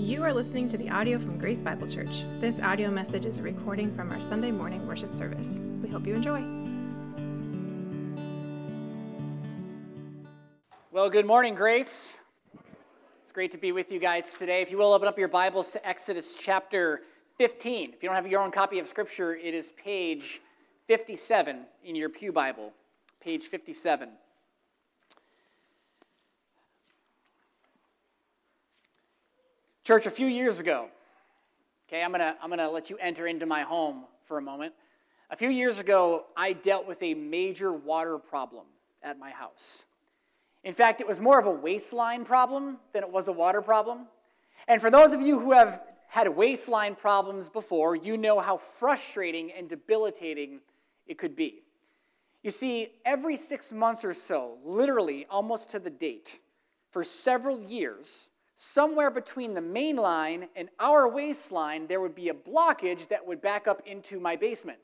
You are listening to the audio from Grace Bible Church. This audio message is a recording from our Sunday morning worship service. We hope you enjoy. Well, good morning, Grace. It's great to be with you guys today. If you will, open up your Bibles to Exodus chapter 15. If you don't have your own copy of Scripture, it is page 57 in your Pew Bible. Page 57. Church, a few years ago, okay, I'm gonna, I'm gonna let you enter into my home for a moment. A few years ago, I dealt with a major water problem at my house. In fact, it was more of a waistline problem than it was a water problem. And for those of you who have had waistline problems before, you know how frustrating and debilitating it could be. You see, every six months or so, literally almost to the date, for several years, somewhere between the main line and our waistline, there would be a blockage that would back up into my basement.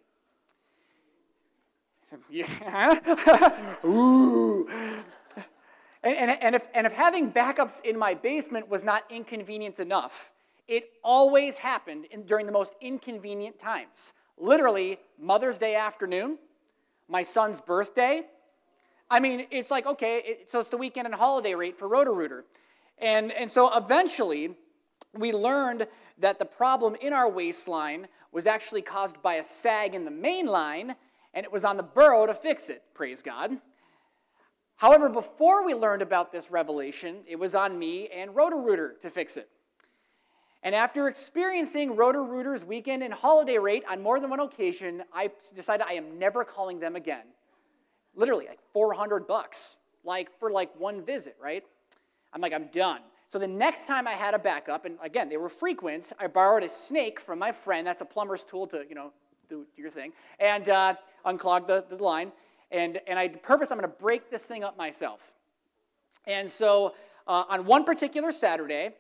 yeah. Ooh. And, and, and, if, and if having backups in my basement was not inconvenient enough, it always happened in, during the most inconvenient times. Literally, Mother's Day afternoon, my son's birthday. I mean, it's like, okay, it, so it's the weekend and holiday rate for Roto-Rooter. And, and so eventually, we learned that the problem in our waistline was actually caused by a sag in the main line, and it was on the borough to fix it, praise God. However, before we learned about this revelation, it was on me and Roto-Rooter to fix it. And after experiencing Roto-Rooter's weekend and holiday rate on more than one occasion, I decided I am never calling them again. Literally, like 400 bucks, like for like one visit, right? I'm like, I'm done. So the next time I had a backup, and again, they were frequent, I borrowed a snake from my friend. That's a plumber's tool to, you know, do your thing, and uh, unclog the, the line. And, and I purpose, I'm going to break this thing up myself. And so uh, on one particular Saturday,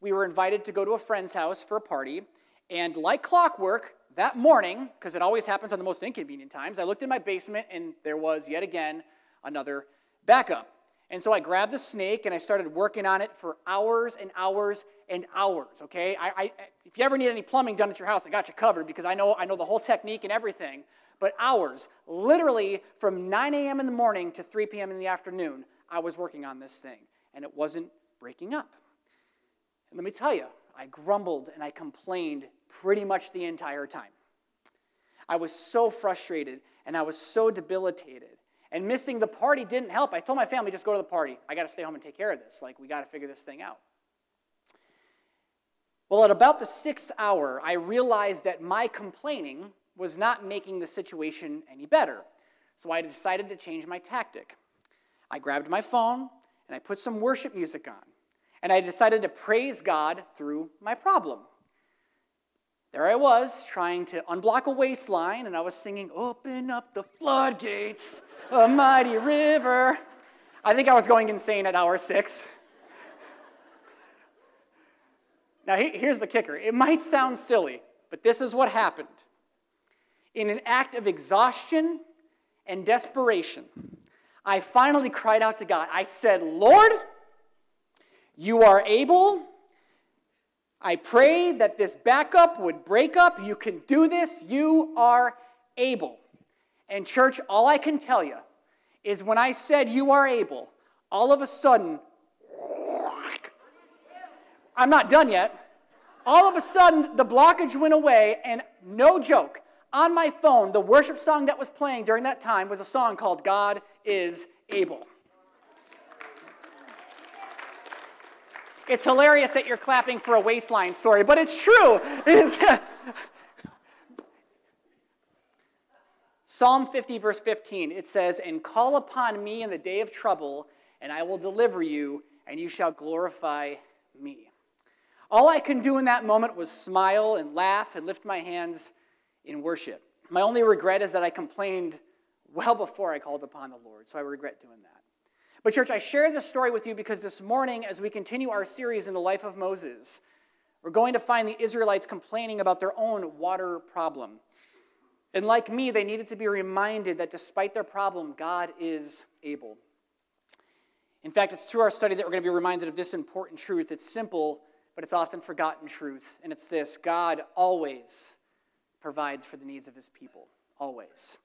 we were invited to go to a friend's house for a party. And like clockwork, that morning, because it always happens on the most inconvenient times, I looked in my basement and there was yet again another backup. And so I grabbed the snake and I started working on it for hours and hours and hours. Okay, I, I, if you ever need any plumbing done at your house, I got you covered because I know I know the whole technique and everything. But hours, literally from 9 a.m. in the morning to 3 p.m. in the afternoon, I was working on this thing, and it wasn't breaking up. And let me tell you, I grumbled and I complained pretty much the entire time. I was so frustrated and I was so debilitated. And missing the party didn't help. I told my family, just go to the party. I got to stay home and take care of this. Like, we got to figure this thing out. Well, at about the sixth hour, I realized that my complaining was not making the situation any better. So I decided to change my tactic. I grabbed my phone and I put some worship music on. And I decided to praise God through my problem. There I was, trying to unblock a waistline, and I was singing, Open up the floodgates, a mighty river. I think I was going insane at hour six. Now, here's the kicker it might sound silly, but this is what happened. In an act of exhaustion and desperation, I finally cried out to God. I said, Lord, you are able I pray that this backup would break up. You can do this. You are able. And, church, all I can tell you is when I said you are able, all of a sudden, I'm not done yet. All of a sudden, the blockage went away, and no joke, on my phone, the worship song that was playing during that time was a song called God is Able. It's hilarious that you're clapping for a waistline story, but it's true. Psalm 50, verse 15, it says, And call upon me in the day of trouble, and I will deliver you, and you shall glorify me. All I can do in that moment was smile and laugh and lift my hands in worship. My only regret is that I complained well before I called upon the Lord, so I regret doing that. But, church, I share this story with you because this morning, as we continue our series in the life of Moses, we're going to find the Israelites complaining about their own water problem. And like me, they needed to be reminded that despite their problem, God is able. In fact, it's through our study that we're going to be reminded of this important truth. It's simple, but it's often forgotten truth. And it's this God always provides for the needs of his people, always.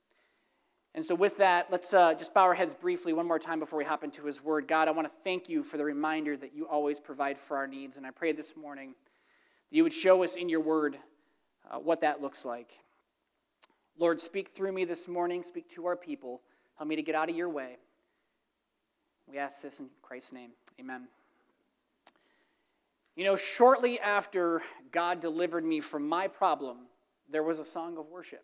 And so, with that, let's uh, just bow our heads briefly one more time before we hop into his word. God, I want to thank you for the reminder that you always provide for our needs. And I pray this morning that you would show us in your word uh, what that looks like. Lord, speak through me this morning, speak to our people. Help me to get out of your way. We ask this in Christ's name. Amen. You know, shortly after God delivered me from my problem, there was a song of worship.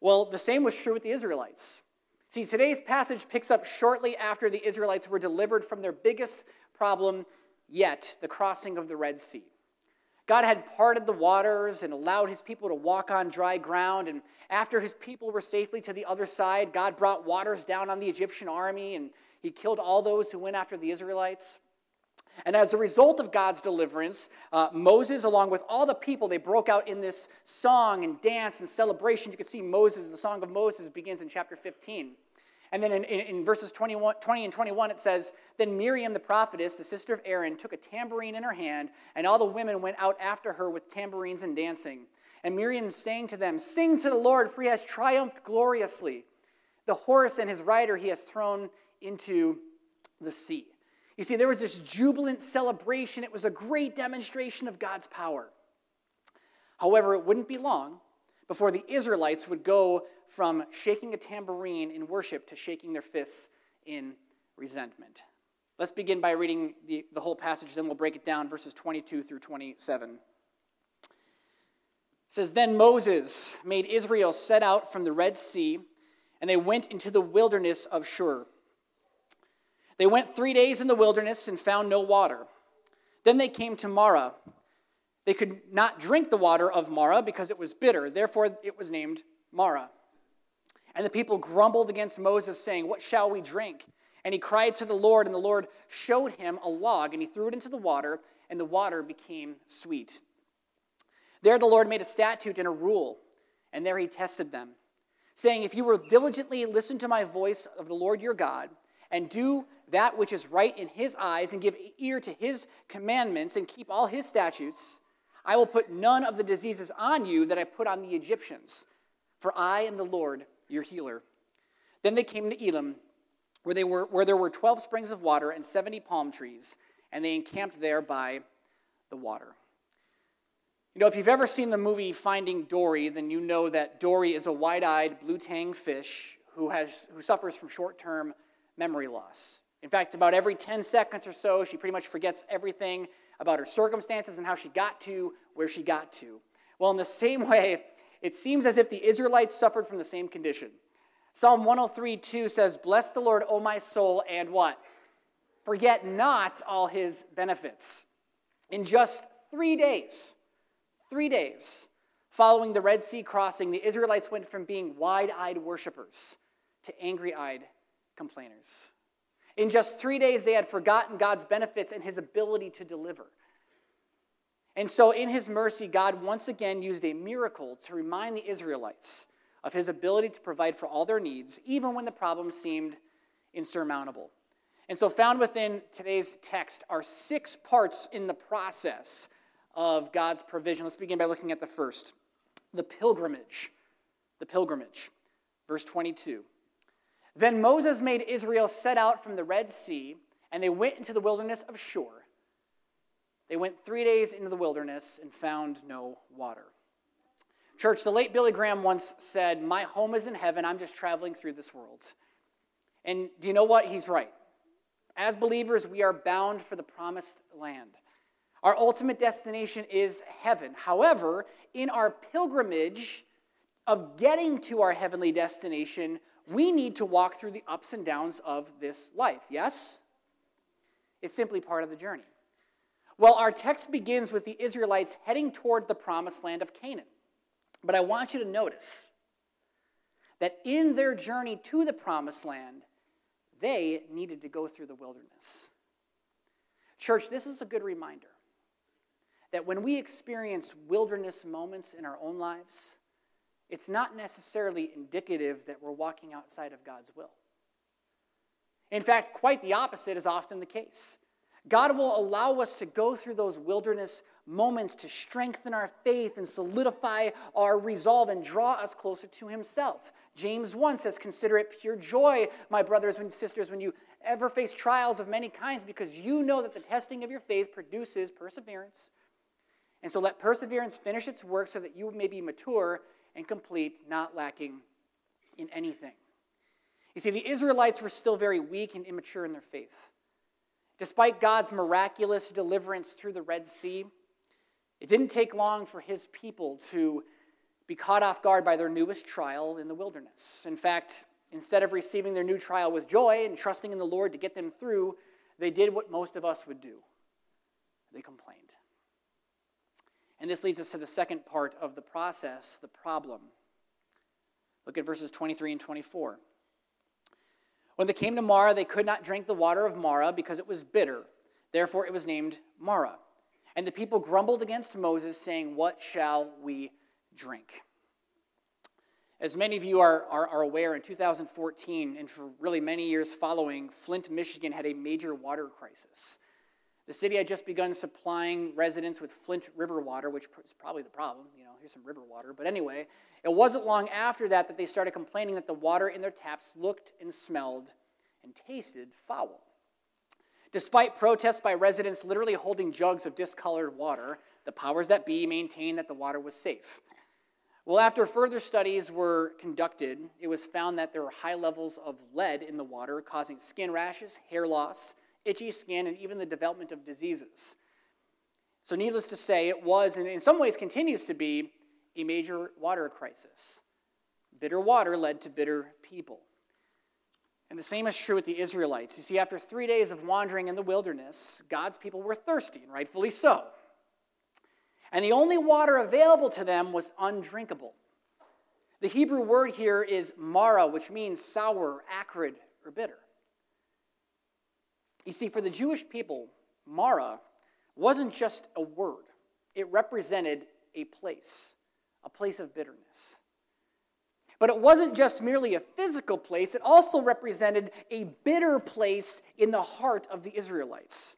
Well, the same was true with the Israelites. See, today's passage picks up shortly after the Israelites were delivered from their biggest problem yet, the crossing of the Red Sea. God had parted the waters and allowed his people to walk on dry ground. And after his people were safely to the other side, God brought waters down on the Egyptian army and he killed all those who went after the Israelites. And as a result of God's deliverance, uh, Moses, along with all the people, they broke out in this song and dance and celebration. You can see Moses, the Song of Moses begins in chapter 15. And then in, in, in verses 21, 20 and 21, it says Then Miriam the prophetess, the sister of Aaron, took a tambourine in her hand, and all the women went out after her with tambourines and dancing. And Miriam saying to them, Sing to the Lord, for he has triumphed gloriously. The horse and his rider he has thrown into the sea. You see, there was this jubilant celebration. It was a great demonstration of God's power. However, it wouldn't be long before the Israelites would go from shaking a tambourine in worship to shaking their fists in resentment. Let's begin by reading the, the whole passage, then we'll break it down, verses 22 through 27. It says, Then Moses made Israel set out from the Red Sea, and they went into the wilderness of Shur. They went three days in the wilderness and found no water. Then they came to Marah. They could not drink the water of Marah because it was bitter. Therefore, it was named Marah. And the people grumbled against Moses, saying, What shall we drink? And he cried to the Lord, and the Lord showed him a log, and he threw it into the water, and the water became sweet. There the Lord made a statute and a rule, and there he tested them, saying, If you will diligently listen to my voice of the Lord your God, and do that which is right in his eyes, and give ear to his commandments, and keep all his statutes, I will put none of the diseases on you that I put on the Egyptians, for I am the Lord your healer. Then they came to Elim, where, they were, where there were 12 springs of water and 70 palm trees, and they encamped there by the water. You know, if you've ever seen the movie Finding Dory, then you know that Dory is a wide eyed blue tang fish who, has, who suffers from short term memory loss. In fact, about every 10 seconds or so, she pretty much forgets everything about her circumstances and how she got to where she got to. Well, in the same way, it seems as if the Israelites suffered from the same condition. Psalm 103 2 says, Bless the Lord, O my soul, and what? Forget not all his benefits. In just three days, three days following the Red Sea crossing, the Israelites went from being wide eyed worshipers to angry eyed complainers. In just three days, they had forgotten God's benefits and his ability to deliver. And so, in his mercy, God once again used a miracle to remind the Israelites of his ability to provide for all their needs, even when the problem seemed insurmountable. And so, found within today's text are six parts in the process of God's provision. Let's begin by looking at the first the pilgrimage. The pilgrimage. Verse 22. Then Moses made Israel set out from the Red Sea, and they went into the wilderness of Shur. They went three days into the wilderness and found no water. Church, the late Billy Graham once said, My home is in heaven, I'm just traveling through this world. And do you know what? He's right. As believers, we are bound for the promised land. Our ultimate destination is heaven. However, in our pilgrimage of getting to our heavenly destination, we need to walk through the ups and downs of this life. Yes? It's simply part of the journey. Well, our text begins with the Israelites heading toward the promised land of Canaan. But I want you to notice that in their journey to the promised land, they needed to go through the wilderness. Church, this is a good reminder that when we experience wilderness moments in our own lives, it's not necessarily indicative that we're walking outside of God's will. In fact, quite the opposite is often the case. God will allow us to go through those wilderness moments to strengthen our faith and solidify our resolve and draw us closer to Himself. James 1 says, Consider it pure joy, my brothers and sisters, when you ever face trials of many kinds, because you know that the testing of your faith produces perseverance. And so let perseverance finish its work so that you may be mature and complete, not lacking in anything. You see, the Israelites were still very weak and immature in their faith. Despite God's miraculous deliverance through the Red Sea, it didn't take long for his people to be caught off guard by their newest trial in the wilderness. In fact, instead of receiving their new trial with joy and trusting in the Lord to get them through, they did what most of us would do they complained. And this leads us to the second part of the process, the problem. Look at verses 23 and 24. When they came to Marah, they could not drink the water of Marah because it was bitter. Therefore, it was named Marah. And the people grumbled against Moses, saying, What shall we drink? As many of you are, are, are, aware, in 2014 and for really many years following, Flint, Michigan had a major water crisis. The city had just begun supplying residents with Flint River water, which is probably the problem. You know, here's some river water. But anyway, it wasn't long after that that they started complaining that the water in their taps looked and smelled and tasted foul. Despite protests by residents literally holding jugs of discolored water, the powers that be maintained that the water was safe. Well, after further studies were conducted, it was found that there were high levels of lead in the water, causing skin rashes, hair loss, itchy skin, and even the development of diseases. So, needless to say, it was, and in some ways continues to be, a major water crisis. Bitter water led to bitter people. And the same is true with the Israelites. You see, after three days of wandering in the wilderness, God's people were thirsty, and rightfully so. And the only water available to them was undrinkable. The Hebrew word here is mara, which means sour, acrid, or bitter. You see, for the Jewish people, mara wasn't just a word, it represented a place, a place of bitterness. But it wasn't just merely a physical place, it also represented a bitter place in the heart of the Israelites.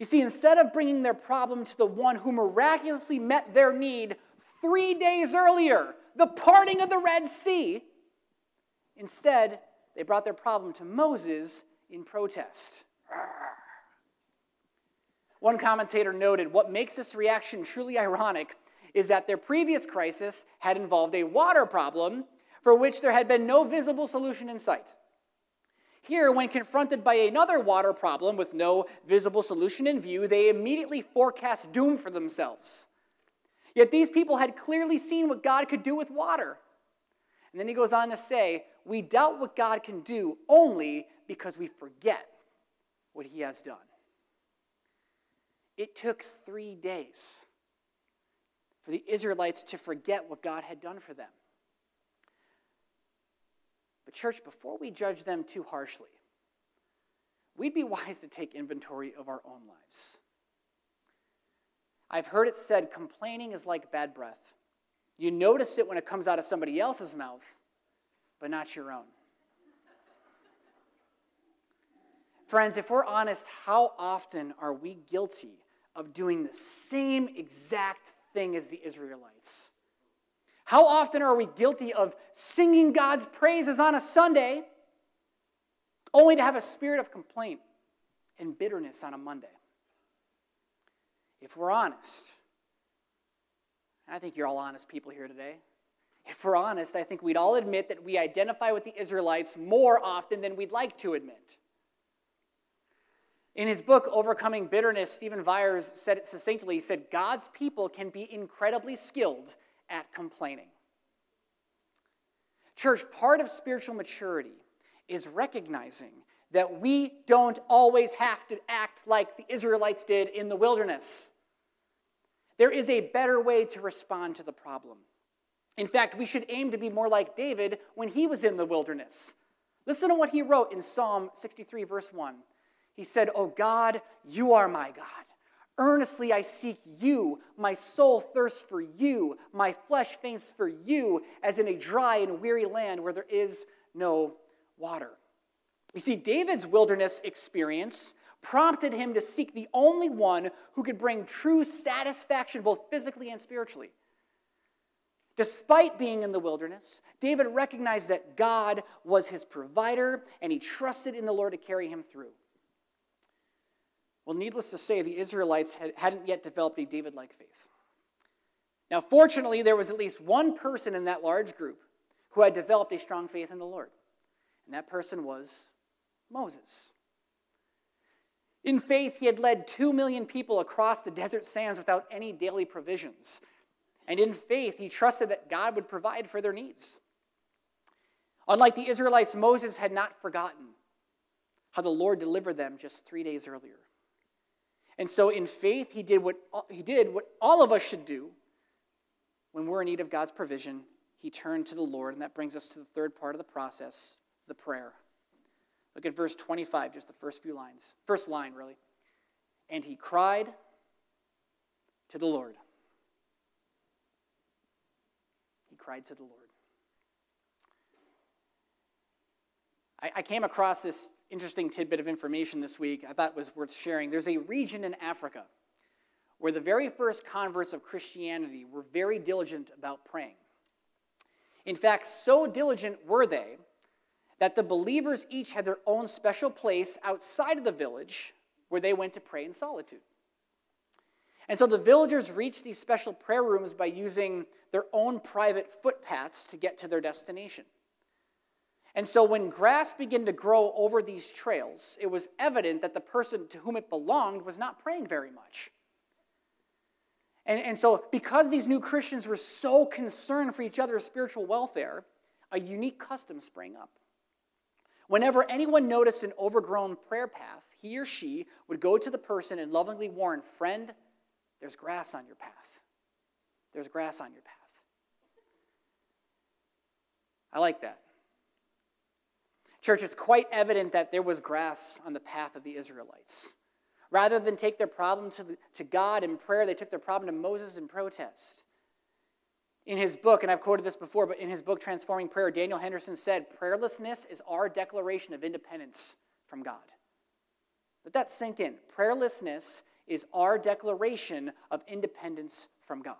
You see, instead of bringing their problem to the one who miraculously met their need three days earlier, the parting of the Red Sea, instead, they brought their problem to Moses in protest. One commentator noted what makes this reaction truly ironic is that their previous crisis had involved a water problem for which there had been no visible solution in sight. Here, when confronted by another water problem with no visible solution in view, they immediately forecast doom for themselves. Yet these people had clearly seen what God could do with water. And then he goes on to say, We doubt what God can do only because we forget what he has done. It took three days for the Israelites to forget what God had done for them. But, church, before we judge them too harshly, we'd be wise to take inventory of our own lives. I've heard it said complaining is like bad breath. You notice it when it comes out of somebody else's mouth, but not your own. Friends, if we're honest, how often are we guilty of doing the same exact thing as the Israelites. How often are we guilty of singing God's praises on a Sunday only to have a spirit of complaint and bitterness on a Monday? If we're honest, I think you're all honest people here today. If we're honest, I think we'd all admit that we identify with the Israelites more often than we'd like to admit. In his book, Overcoming Bitterness, Stephen Viars said it succinctly. He said, God's people can be incredibly skilled at complaining. Church, part of spiritual maturity is recognizing that we don't always have to act like the Israelites did in the wilderness. There is a better way to respond to the problem. In fact, we should aim to be more like David when he was in the wilderness. Listen to what he wrote in Psalm 63, verse 1. He said, Oh God, you are my God. Earnestly I seek you. My soul thirsts for you. My flesh faints for you, as in a dry and weary land where there is no water. You see, David's wilderness experience prompted him to seek the only one who could bring true satisfaction, both physically and spiritually. Despite being in the wilderness, David recognized that God was his provider and he trusted in the Lord to carry him through. Well, needless to say, the Israelites had, hadn't yet developed a David like faith. Now, fortunately, there was at least one person in that large group who had developed a strong faith in the Lord, and that person was Moses. In faith, he had led two million people across the desert sands without any daily provisions. And in faith, he trusted that God would provide for their needs. Unlike the Israelites, Moses had not forgotten how the Lord delivered them just three days earlier. And so, in faith, he did what, he did what all of us should do when we're in need of God's provision. He turned to the Lord, and that brings us to the third part of the process the prayer. Look at verse 25, just the first few lines. First line, really. And he cried to the Lord. He cried to the Lord. I, I came across this interesting tidbit of information this week I thought was worth sharing. There's a region in Africa where the very first converts of Christianity were very diligent about praying. In fact, so diligent were they that the believers each had their own special place outside of the village where they went to pray in solitude. And so the villagers reached these special prayer rooms by using their own private footpaths to get to their destination. And so when grass began to grow over these trails, it was evident that the person to whom it belonged was not praying very much. And, and so, because these new Christians were so concerned for each other's spiritual welfare, a unique custom sprang up. Whenever anyone noticed an overgrown prayer path, he or she would go to the person and lovingly warn, Friend, there's grass on your path. There's grass on your path. I like that. Church, it's quite evident that there was grass on the path of the Israelites. Rather than take their problem to, the, to God in prayer, they took their problem to Moses in protest. In his book, and I've quoted this before, but in his book, Transforming Prayer, Daniel Henderson said, Prayerlessness is our declaration of independence from God. Let that sink in. Prayerlessness is our declaration of independence from God.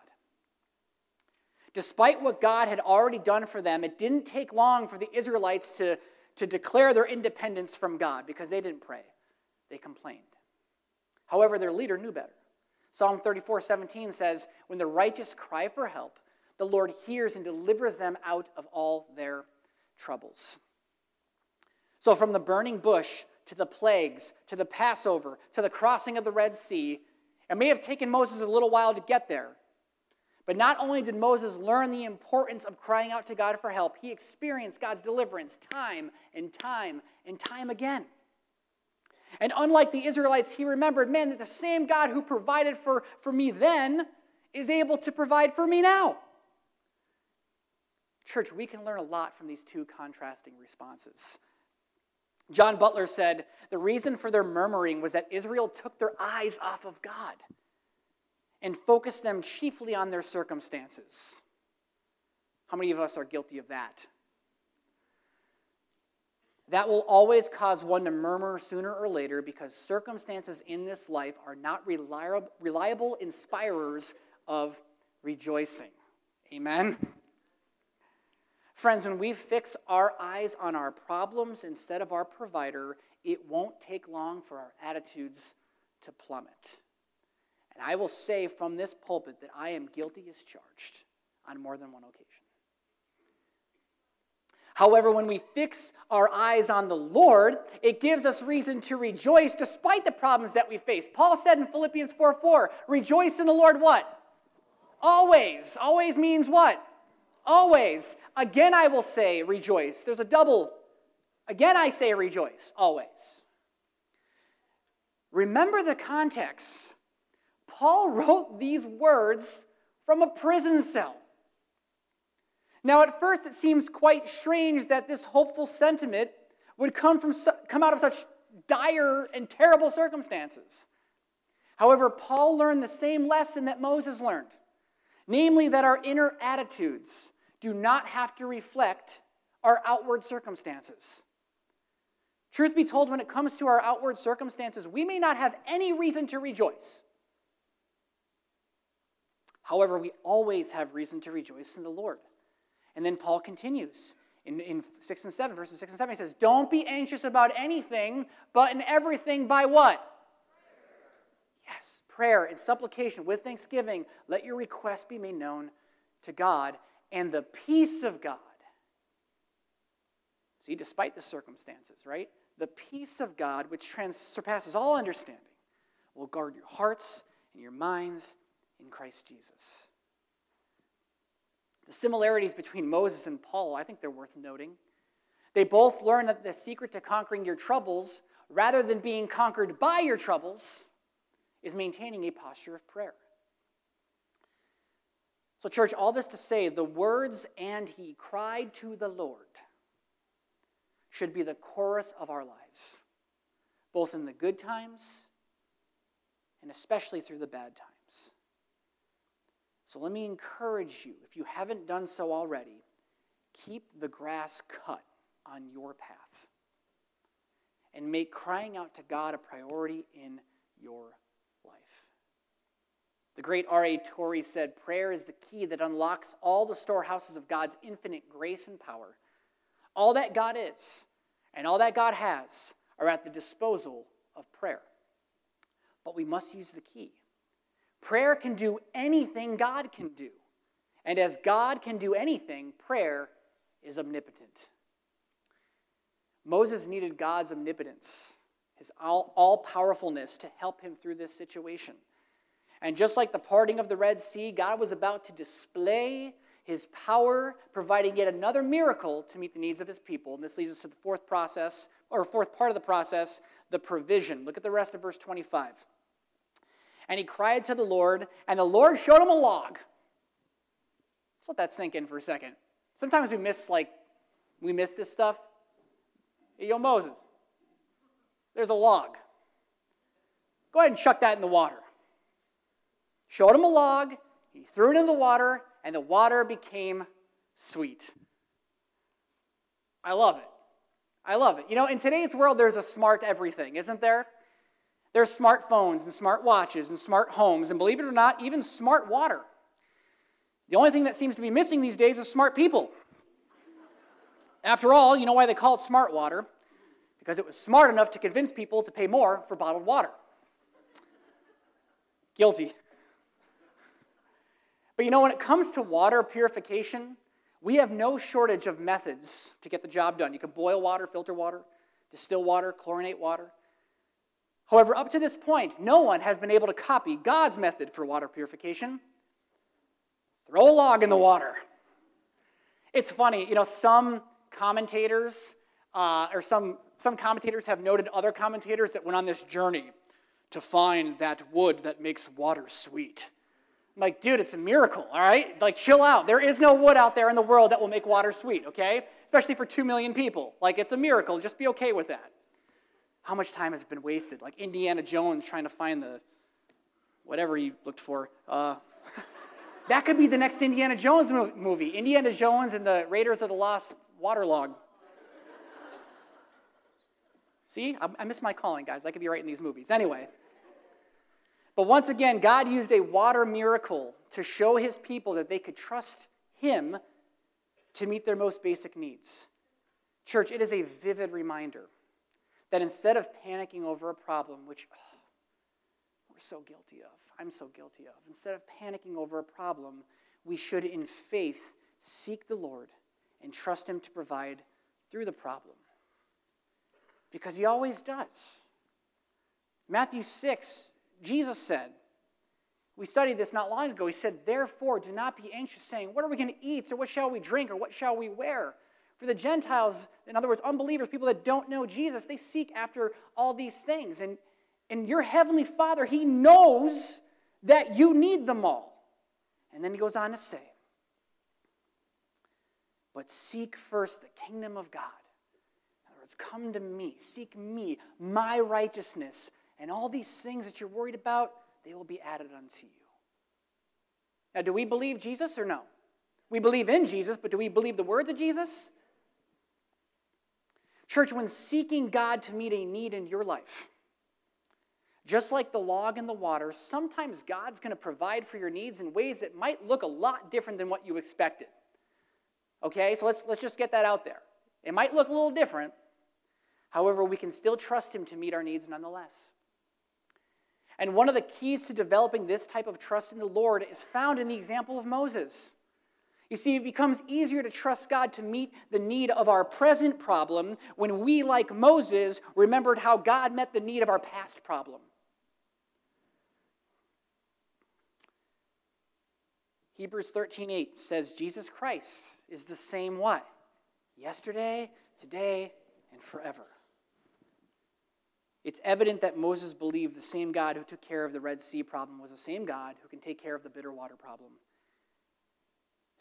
Despite what God had already done for them, it didn't take long for the Israelites to, to declare their independence from God because they didn't pray, they complained. However, their leader knew better. Psalm 34 17 says, When the righteous cry for help, the Lord hears and delivers them out of all their troubles. So, from the burning bush to the plagues to the Passover to the crossing of the Red Sea, it may have taken Moses a little while to get there. But not only did Moses learn the importance of crying out to God for help, he experienced God's deliverance time and time and time again. And unlike the Israelites, he remembered, man, that the same God who provided for, for me then is able to provide for me now. Church, we can learn a lot from these two contrasting responses. John Butler said the reason for their murmuring was that Israel took their eyes off of God and focus them chiefly on their circumstances. How many of us are guilty of that? That will always cause one to murmur sooner or later because circumstances in this life are not reliable, reliable inspirers of rejoicing. Amen? Friends, when we fix our eyes on our problems instead of our provider, it won't take long for our attitudes to plummet. And I will say from this pulpit that I am guilty as charged on more than one occasion. However, when we fix our eyes on the Lord, it gives us reason to rejoice despite the problems that we face. Paul said in Philippians 4 4, rejoice in the Lord what? Always. Always means what? Always. Again, I will say, rejoice. There's a double. Again, I say, rejoice. Always. Remember the context. Paul wrote these words from a prison cell. Now, at first, it seems quite strange that this hopeful sentiment would come, from, come out of such dire and terrible circumstances. However, Paul learned the same lesson that Moses learned namely, that our inner attitudes, do not have to reflect our outward circumstances. Truth be told, when it comes to our outward circumstances, we may not have any reason to rejoice. However, we always have reason to rejoice in the Lord. And then Paul continues in, in 6 and 7, verses 6 and 7. He says, Don't be anxious about anything, but in everything by what? Yes, prayer and supplication with thanksgiving. Let your requests be made known to God, and the peace of God. See, despite the circumstances, right? The peace of God, which trans- surpasses all understanding, will guard your hearts and your minds in Christ Jesus. The similarities between Moses and Paul, I think they're worth noting. They both learn that the secret to conquering your troubles, rather than being conquered by your troubles, is maintaining a posture of prayer. So, church, all this to say, the words, and he cried to the Lord, should be the chorus of our lives, both in the good times and especially through the bad times. So let me encourage you, if you haven't done so already, keep the grass cut on your path and make crying out to God a priority in your life. The great R.A. Torrey said, Prayer is the key that unlocks all the storehouses of God's infinite grace and power. All that God is and all that God has are at the disposal of prayer. But we must use the key. Prayer can do anything God can do. And as God can do anything, prayer is omnipotent. Moses needed God's omnipotence, his all powerfulness, to help him through this situation. And just like the parting of the Red Sea, God was about to display his power, providing yet another miracle to meet the needs of his people. And this leads us to the fourth process, or fourth part of the process, the provision. Look at the rest of verse 25. And he cried to the Lord, and the Lord showed him a log. Let's let that sink in for a second. Sometimes we miss, like, we miss this stuff. Yo, Moses, there's a log. Go ahead and chuck that in the water. Showed him a log, he threw it in the water, and the water became sweet. I love it. I love it. You know, in today's world, there's a smart everything, isn't there? There's smartphones and smart watches and smart homes, and believe it or not, even smart water. The only thing that seems to be missing these days is smart people. After all, you know why they call it smart water? Because it was smart enough to convince people to pay more for bottled water. Guilty. But you know, when it comes to water purification, we have no shortage of methods to get the job done. You can boil water, filter water, distill water, chlorinate water. However, up to this point, no one has been able to copy God's method for water purification. Throw a log in the water. It's funny, you know, some commentators uh, or some, some commentators have noted other commentators that went on this journey to find that wood that makes water sweet. I'm like, dude, it's a miracle, all right? Like, chill out. There is no wood out there in the world that will make water sweet, okay? Especially for two million people. Like, it's a miracle. Just be okay with that. How much time has been wasted? Like Indiana Jones trying to find the whatever he looked for. Uh, that could be the next Indiana Jones movie Indiana Jones and the Raiders of the Lost Waterlog. See, I, I miss my calling, guys. I could be writing these movies. Anyway. But once again, God used a water miracle to show his people that they could trust him to meet their most basic needs. Church, it is a vivid reminder that instead of panicking over a problem, which oh, we're so guilty of, I'm so guilty of, instead of panicking over a problem, we should, in faith, seek the Lord and trust Him to provide through the problem. Because He always does. Matthew 6, Jesus said, we studied this not long ago. He said, Therefore, do not be anxious, saying, What are we going to eat? Or what shall we drink? Or what shall we wear? For the Gentiles, in other words, unbelievers, people that don't know Jesus, they seek after all these things. And, and your heavenly Father, He knows that you need them all. And then He goes on to say, But seek first the kingdom of God. In other words, come to me, seek me, my righteousness, and all these things that you're worried about, they will be added unto you. Now, do we believe Jesus or no? We believe in Jesus, but do we believe the words of Jesus? Church, when seeking God to meet a need in your life, just like the log in the water, sometimes God's going to provide for your needs in ways that might look a lot different than what you expected. Okay, so let's, let's just get that out there. It might look a little different. However, we can still trust Him to meet our needs nonetheless. And one of the keys to developing this type of trust in the Lord is found in the example of Moses. You see, it becomes easier to trust God to meet the need of our present problem when we, like Moses, remembered how God met the need of our past problem. Hebrews 13:8 says Jesus Christ is the same what? Yesterday, today, and forever. It's evident that Moses believed the same God who took care of the Red Sea problem was the same God who can take care of the bitter water problem.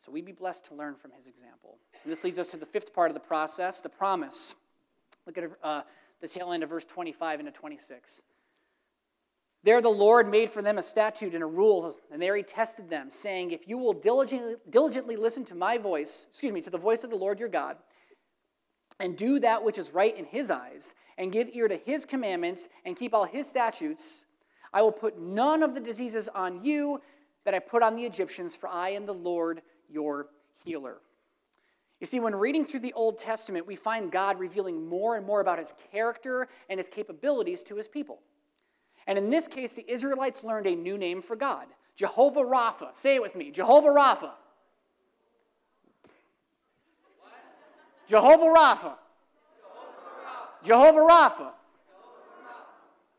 So we'd be blessed to learn from his example. And this leads us to the fifth part of the process, the promise. Look at uh, the tail end of verse 25 into 26. There the Lord made for them a statute and a rule, and there he tested them, saying, If you will diligently, diligently listen to my voice, excuse me, to the voice of the Lord your God, and do that which is right in his eyes, and give ear to his commandments, and keep all his statutes, I will put none of the diseases on you that I put on the Egyptians, for I am the Lord your healer. You see, when reading through the Old Testament, we find God revealing more and more about his character and his capabilities to his people. And in this case, the Israelites learned a new name for God Jehovah Rapha. Say it with me Jehovah Rapha. Jehovah Rapha. Jehovah Rapha.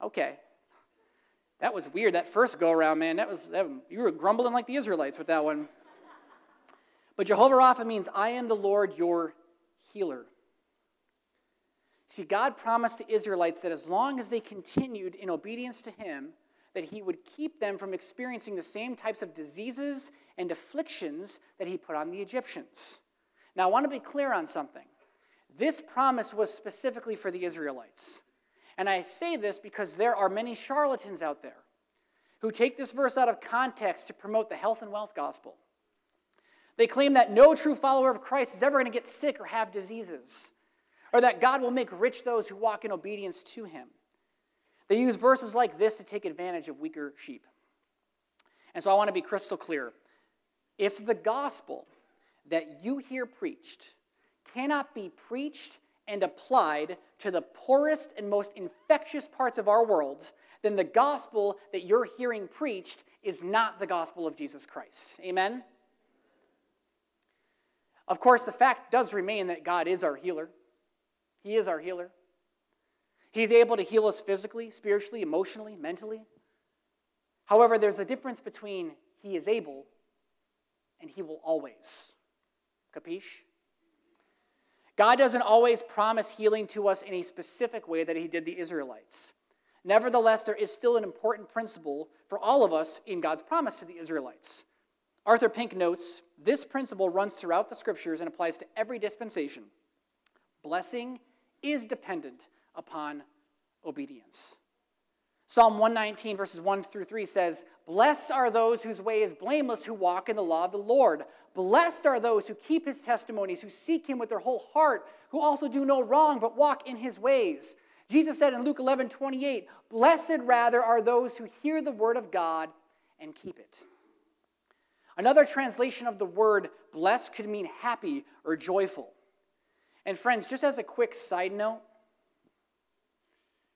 Okay. That was weird, that first go around, man. That was, that, you were grumbling like the Israelites with that one. But Jehovah Rapha means, I am the Lord your healer. See, God promised the Israelites that as long as they continued in obedience to Him, that He would keep them from experiencing the same types of diseases and afflictions that He put on the Egyptians. Now, I want to be clear on something. This promise was specifically for the Israelites. And I say this because there are many charlatans out there who take this verse out of context to promote the health and wealth gospel. They claim that no true follower of Christ is ever going to get sick or have diseases, or that God will make rich those who walk in obedience to him. They use verses like this to take advantage of weaker sheep. And so I want to be crystal clear. If the gospel that you hear preached cannot be preached and applied to the poorest and most infectious parts of our world, then the gospel that you're hearing preached is not the gospel of Jesus Christ. Amen? Of course, the fact does remain that God is our healer. He is our healer. He's able to heal us physically, spiritually, emotionally, mentally. However, there's a difference between He is able and He will always. Capiche? God doesn't always promise healing to us in a specific way that He did the Israelites. Nevertheless, there is still an important principle for all of us in God's promise to the Israelites. Arthur Pink notes this principle runs throughout the scriptures and applies to every dispensation. Blessing is dependent upon obedience. Psalm 119, verses 1 through 3 says, Blessed are those whose way is blameless, who walk in the law of the Lord. Blessed are those who keep his testimonies, who seek him with their whole heart, who also do no wrong, but walk in his ways. Jesus said in Luke 11, 28, Blessed rather are those who hear the word of God and keep it. Another translation of the word blessed could mean happy or joyful. And friends, just as a quick side note,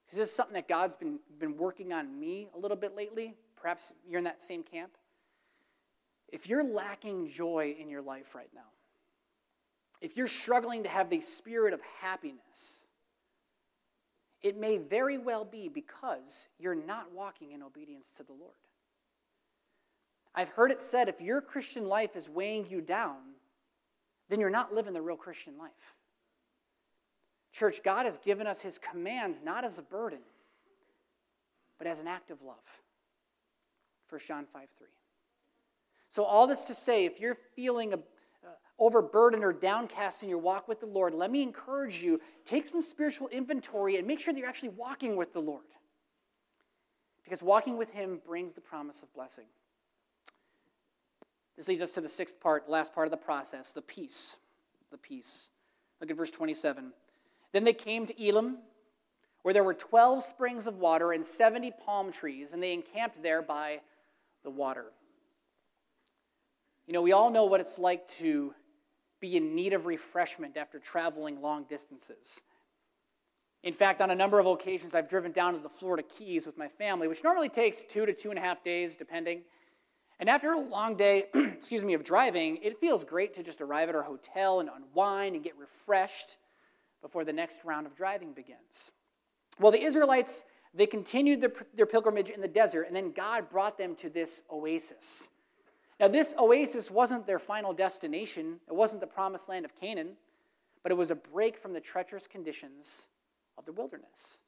because this is something that God's been, been working on me a little bit lately, perhaps you're in that same camp. If you're lacking joy in your life right now, if you're struggling to have the spirit of happiness, it may very well be because you're not walking in obedience to the Lord. I've heard it said if your Christian life is weighing you down, then you're not living the real Christian life. Church, God has given us his commands not as a burden, but as an act of love. 1 John 5 3. So, all this to say, if you're feeling uh, overburdened or downcast in your walk with the Lord, let me encourage you take some spiritual inventory and make sure that you're actually walking with the Lord. Because walking with Him brings the promise of blessing. This leads us to the sixth part, last part of the process, the peace. The peace. Look at verse 27. Then they came to Elim, where there were 12 springs of water and 70 palm trees, and they encamped there by the water. You know, we all know what it's like to be in need of refreshment after traveling long distances. In fact, on a number of occasions, I've driven down to the Florida Keys with my family, which normally takes two to two and a half days, depending. And after a long day, excuse me, of driving, it feels great to just arrive at our hotel and unwind and get refreshed before the next round of driving begins. Well, the Israelites, they continued their, their pilgrimage in the desert, and then God brought them to this oasis. Now, this oasis wasn't their final destination, it wasn't the promised land of Canaan, but it was a break from the treacherous conditions of the wilderness.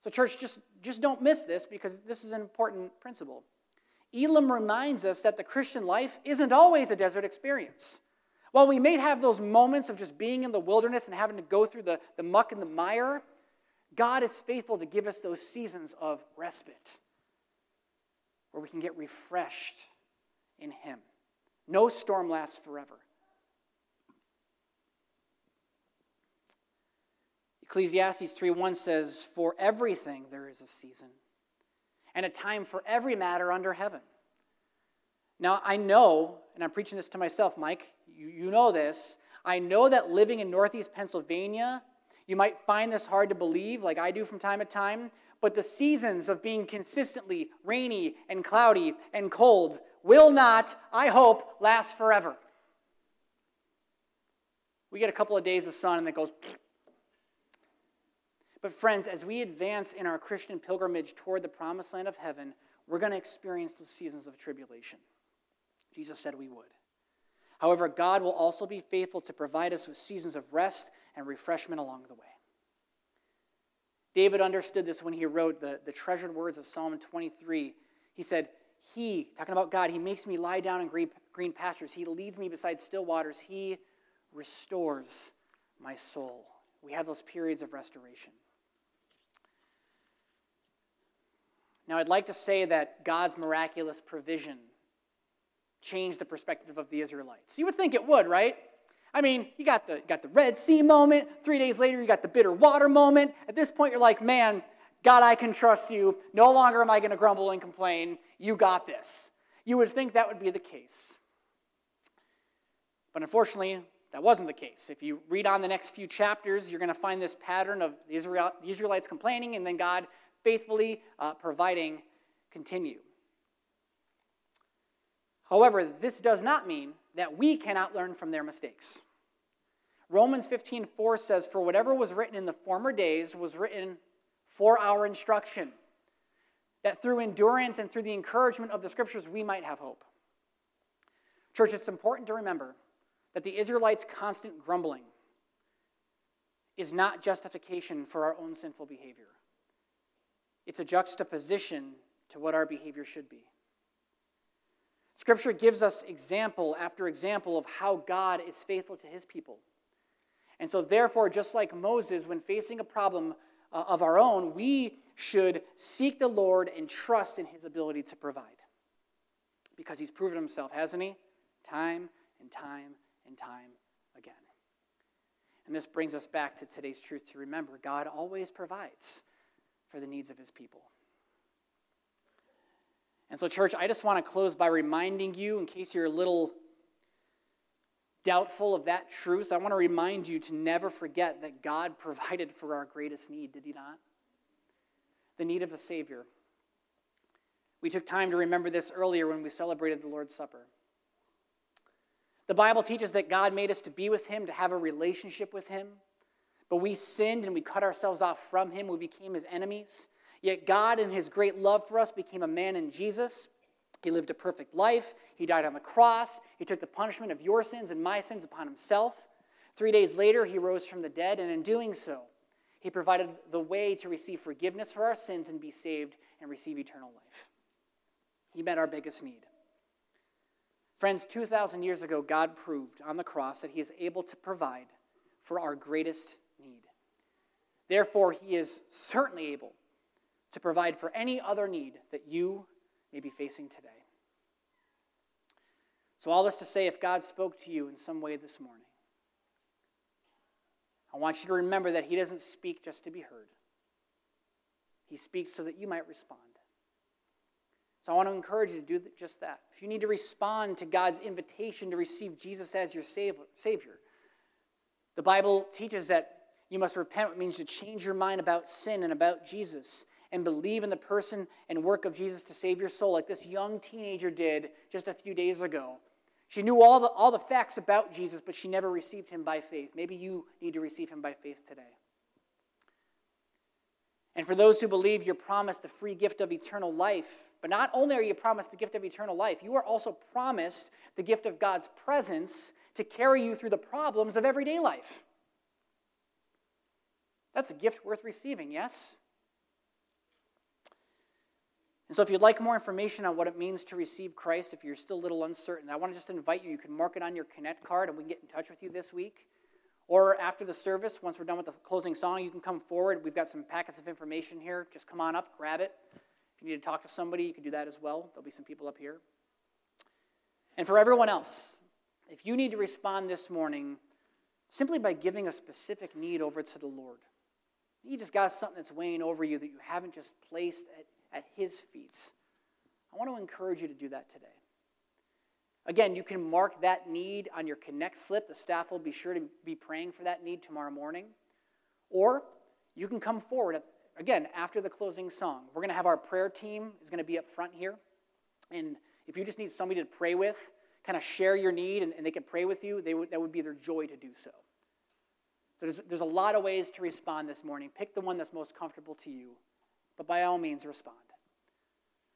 So, church, just, just don't miss this because this is an important principle. Elim reminds us that the Christian life isn't always a desert experience. While we may have those moments of just being in the wilderness and having to go through the, the muck and the mire, God is faithful to give us those seasons of respite where we can get refreshed in Him. No storm lasts forever. Ecclesiastes 3:1 says, "For everything there is a season, and a time for every matter under heaven." Now, I know, and I'm preaching this to myself, Mike, you, you know this. I know that living in Northeast Pennsylvania, you might find this hard to believe, like I do from time to time, but the seasons of being consistently rainy and cloudy and cold will not, I hope, last forever. We get a couple of days of sun and it goes. But, friends, as we advance in our Christian pilgrimage toward the promised land of heaven, we're going to experience those seasons of tribulation. Jesus said we would. However, God will also be faithful to provide us with seasons of rest and refreshment along the way. David understood this when he wrote the, the treasured words of Psalm 23. He said, He, talking about God, He makes me lie down in green, green pastures. He leads me beside still waters. He restores my soul. We have those periods of restoration. Now, I'd like to say that God's miraculous provision changed the perspective of the Israelites. You would think it would, right? I mean, you got the, you got the Red Sea moment. Three days later, you got the bitter water moment. At this point, you're like, man, God, I can trust you. No longer am I going to grumble and complain. You got this. You would think that would be the case. But unfortunately, that wasn't the case. If you read on the next few chapters, you're going to find this pattern of the, Israel, the Israelites complaining and then God faithfully uh, providing continue. However, this does not mean that we cannot learn from their mistakes. Romans 15:4 says, "For whatever was written in the former days was written for our instruction, that through endurance and through the encouragement of the scriptures we might have hope." Church, it's important to remember that the Israelites' constant grumbling is not justification for our own sinful behavior. It's a juxtaposition to what our behavior should be. Scripture gives us example after example of how God is faithful to his people. And so, therefore, just like Moses, when facing a problem uh, of our own, we should seek the Lord and trust in his ability to provide. Because he's proven himself, hasn't he? Time and time and time again. And this brings us back to today's truth to remember God always provides for the needs of his people. And so, church, I just want to close by reminding you, in case you're a little doubtful of that truth, I want to remind you to never forget that God provided for our greatest need, did He not? The need of a Savior. We took time to remember this earlier when we celebrated the Lord's Supper. The Bible teaches that God made us to be with Him, to have a relationship with Him. But we sinned and we cut ourselves off from Him. We became His enemies. Yet God, in his great love for us, became a man in Jesus. He lived a perfect life. He died on the cross. He took the punishment of your sins and my sins upon himself. Three days later, he rose from the dead, and in doing so, he provided the way to receive forgiveness for our sins and be saved and receive eternal life. He met our biggest need. Friends, 2,000 years ago, God proved on the cross that he is able to provide for our greatest. Therefore, he is certainly able to provide for any other need that you may be facing today. So, all this to say, if God spoke to you in some way this morning, I want you to remember that He doesn't speak just to be heard, He speaks so that you might respond. So I want to encourage you to do just that. If you need to respond to God's invitation to receive Jesus as your Savior, the Bible teaches that you must repent, which means to change your mind about sin and about Jesus and believe in the person and work of Jesus to save your soul, like this young teenager did just a few days ago. She knew all the, all the facts about Jesus, but she never received him by faith. Maybe you need to receive him by faith today. And for those who believe, you're promised the free gift of eternal life. But not only are you promised the gift of eternal life, you are also promised the gift of God's presence to carry you through the problems of everyday life. That's a gift worth receiving, yes? And so, if you'd like more information on what it means to receive Christ, if you're still a little uncertain, I want to just invite you. You can mark it on your Connect card and we can get in touch with you this week. Or after the service, once we're done with the closing song, you can come forward. We've got some packets of information here. Just come on up, grab it. If you need to talk to somebody, you can do that as well. There'll be some people up here. And for everyone else, if you need to respond this morning simply by giving a specific need over to the Lord, you just got something that's weighing over you that you haven't just placed at at His feet. I want to encourage you to do that today. Again, you can mark that need on your Connect slip. The staff will be sure to be praying for that need tomorrow morning. Or you can come forward, again, after the closing song. We're going to have our prayer team is going to be up front here. And if you just need somebody to pray with, kind of share your need and, and they can pray with you, they would, that would be their joy to do so. So there's, there's a lot of ways to respond this morning. Pick the one that's most comfortable to you but by all means, respond.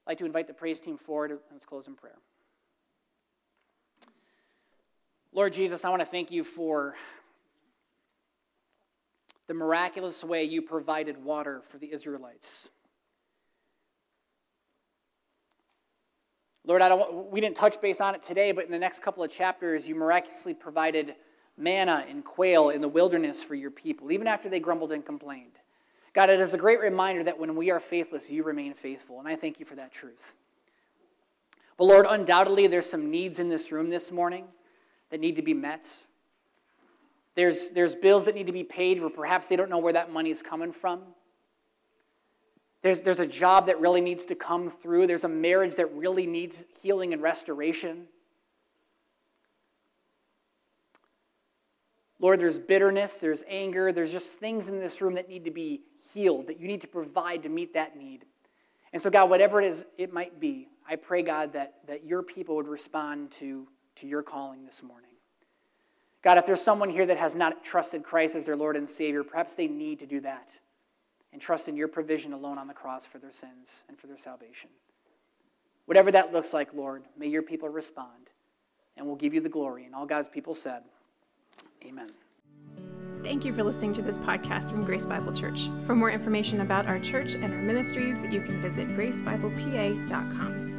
I'd like to invite the praise team forward let's close in prayer. Lord Jesus, I want to thank you for the miraculous way you provided water for the Israelites. Lord, I don't, we didn't touch base on it today, but in the next couple of chapters, you miraculously provided manna and quail in the wilderness for your people, even after they grumbled and complained. God, it is a great reminder that when we are faithless, you remain faithful. And I thank you for that truth. But Lord, undoubtedly, there's some needs in this room this morning that need to be met. There's, there's bills that need to be paid where perhaps they don't know where that money is coming from. There's, there's a job that really needs to come through. There's a marriage that really needs healing and restoration. Lord, there's bitterness, there's anger, there's just things in this room that need to be healed, that you need to provide to meet that need. And so, God, whatever it is it might be, I pray, God, that, that your people would respond to, to your calling this morning. God, if there's someone here that has not trusted Christ as their Lord and Savior, perhaps they need to do that and trust in your provision alone on the cross for their sins and for their salvation. Whatever that looks like, Lord, may your people respond, and we'll give you the glory. And all God's people said, Amen. Thank you for listening to this podcast from Grace Bible Church. For more information about our church and our ministries, you can visit gracebiblepa.com.